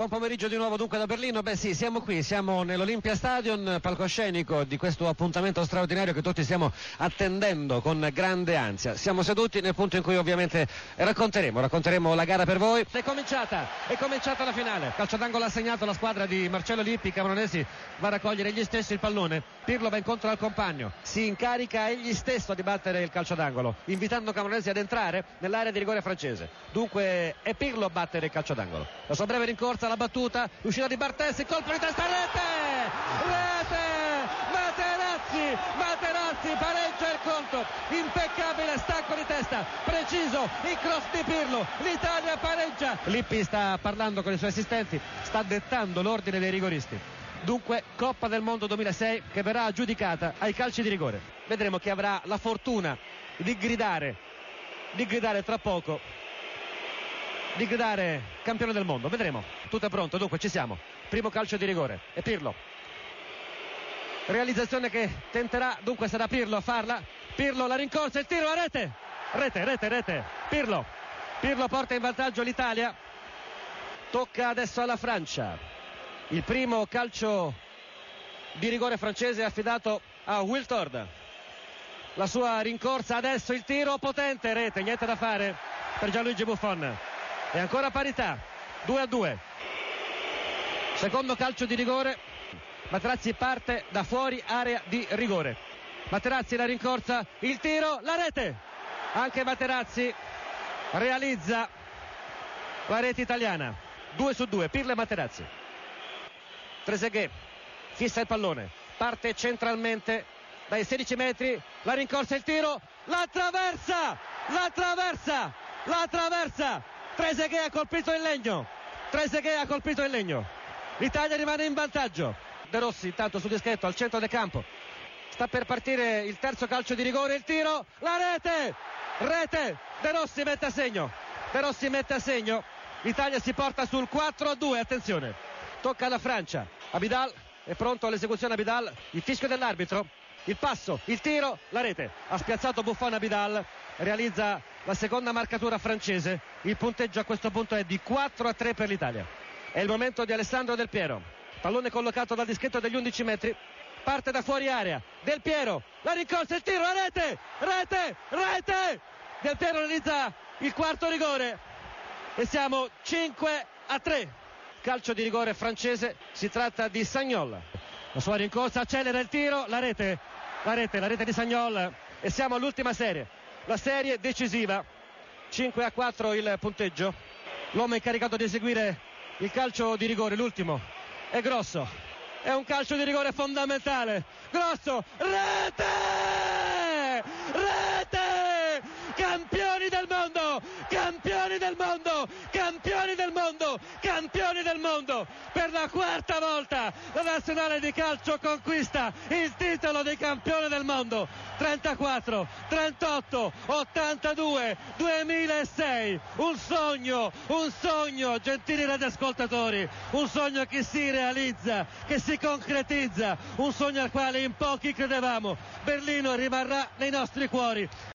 Buon pomeriggio di nuovo dunque da Berlino, beh sì, siamo qui, siamo nell'Olympia Stadion, palcoscenico di questo appuntamento straordinario che tutti stiamo attendendo con grande ansia. Siamo seduti nel punto in cui ovviamente racconteremo, racconteremo la gara per voi. È cominciata, è cominciata la finale, calcio d'angolo ha segnato la squadra di Marcello Lippi, Camoranesi va a raccogliere egli stesso il pallone, Pirlo va incontro al compagno, si incarica egli stesso di battere il calcio d'angolo, invitando Camoranesi ad entrare nell'area di rigore francese. Dunque è Pirlo a battere il calcio d'angolo. La sua breve rincorsa la battuta, uscita di Bartessi, colpo di testa, rete! Rete! Materazzi! Materazzi pareggia il conto, impeccabile stacco di testa, preciso il cross di Pirlo, l'Italia pareggia. Lippi sta parlando con i suoi assistenti, sta dettando l'ordine dei rigoristi. Dunque Coppa del Mondo 2006 che verrà aggiudicata ai calci di rigore. Vedremo chi avrà la fortuna di gridare, di gridare tra poco di gridare campione del mondo. Vedremo. Tutto è pronto, dunque ci siamo. Primo calcio di rigore. E Pirlo. Realizzazione che tenterà, dunque sarà Pirlo a farla. Pirlo la rincorsa, il tiro, la rete. Rete, rete, rete. Pirlo. Pirlo porta in vantaggio l'Italia. Tocca adesso alla Francia. Il primo calcio di rigore francese affidato a Wiltord. La sua rincorsa adesso, il tiro potente, rete, niente da fare per Gianluigi Buffon e ancora parità. 2 a 2 secondo calcio di rigore. Materazzi parte da fuori area di rigore. Materazzi la rincorsa il tiro la rete. Anche Materazzi realizza la rete italiana. 2 su 2 Pirlo e Materazzi Trezeguet fissa il pallone. Parte centralmente dai 16 metri. La rincorsa il tiro. La traversa! La traversa! La traversa Trezeguet ha colpito il legno. Trezeguet ha colpito il legno. l'Italia rimane in vantaggio. De Rossi intanto su dischetto al centro del campo. Sta per partire il terzo calcio di rigore il tiro. La rete! Rete! De Rossi mette a segno. De Rossi mette a segno. l'Italia si porta sul 4 a 2 attenzione. Tocca alla Francia. Abidal è pronto all'esecuzione Abidal. Il fischio dell'arbitro. Il passo, il tiro, la rete. Ha spiazzato Buffon Abidal. Realizza la seconda marcatura francese. Il punteggio a questo punto è di 4 a 3 per l'Italia. È il momento di Alessandro Del Piero. Pallone collocato dal dischetto degli 11 metri. Parte da fuori area. Del Piero. La rincorsa, il tiro, la rete! Rete! Rete! Del Piero realizza il quarto rigore. E siamo 5 a 3. Calcio di rigore francese. Si tratta di Sagnol. La sua rincorsa accelera il tiro. La rete. La rete, la rete di Sagnol. E siamo all'ultima serie la serie decisiva. 5 a 4 il punteggio. L'uomo incaricato di eseguire il calcio di rigore l'ultimo. È grosso. È un calcio di rigore fondamentale. Grosso. Rete! Rete campioni del mondo campioni del mondo campioni del mondo campioni del mondo. Per la quarta volta la nazionale di calcio conquista il titolo di campione del mondo. 34 38 82 2006 un sogno un sogno gentili radioascoltatori. Un sogno che si realizza che si concretizza. Un sogno al quale in pochi credevamo. Berlino rimarrà nei nostri cuori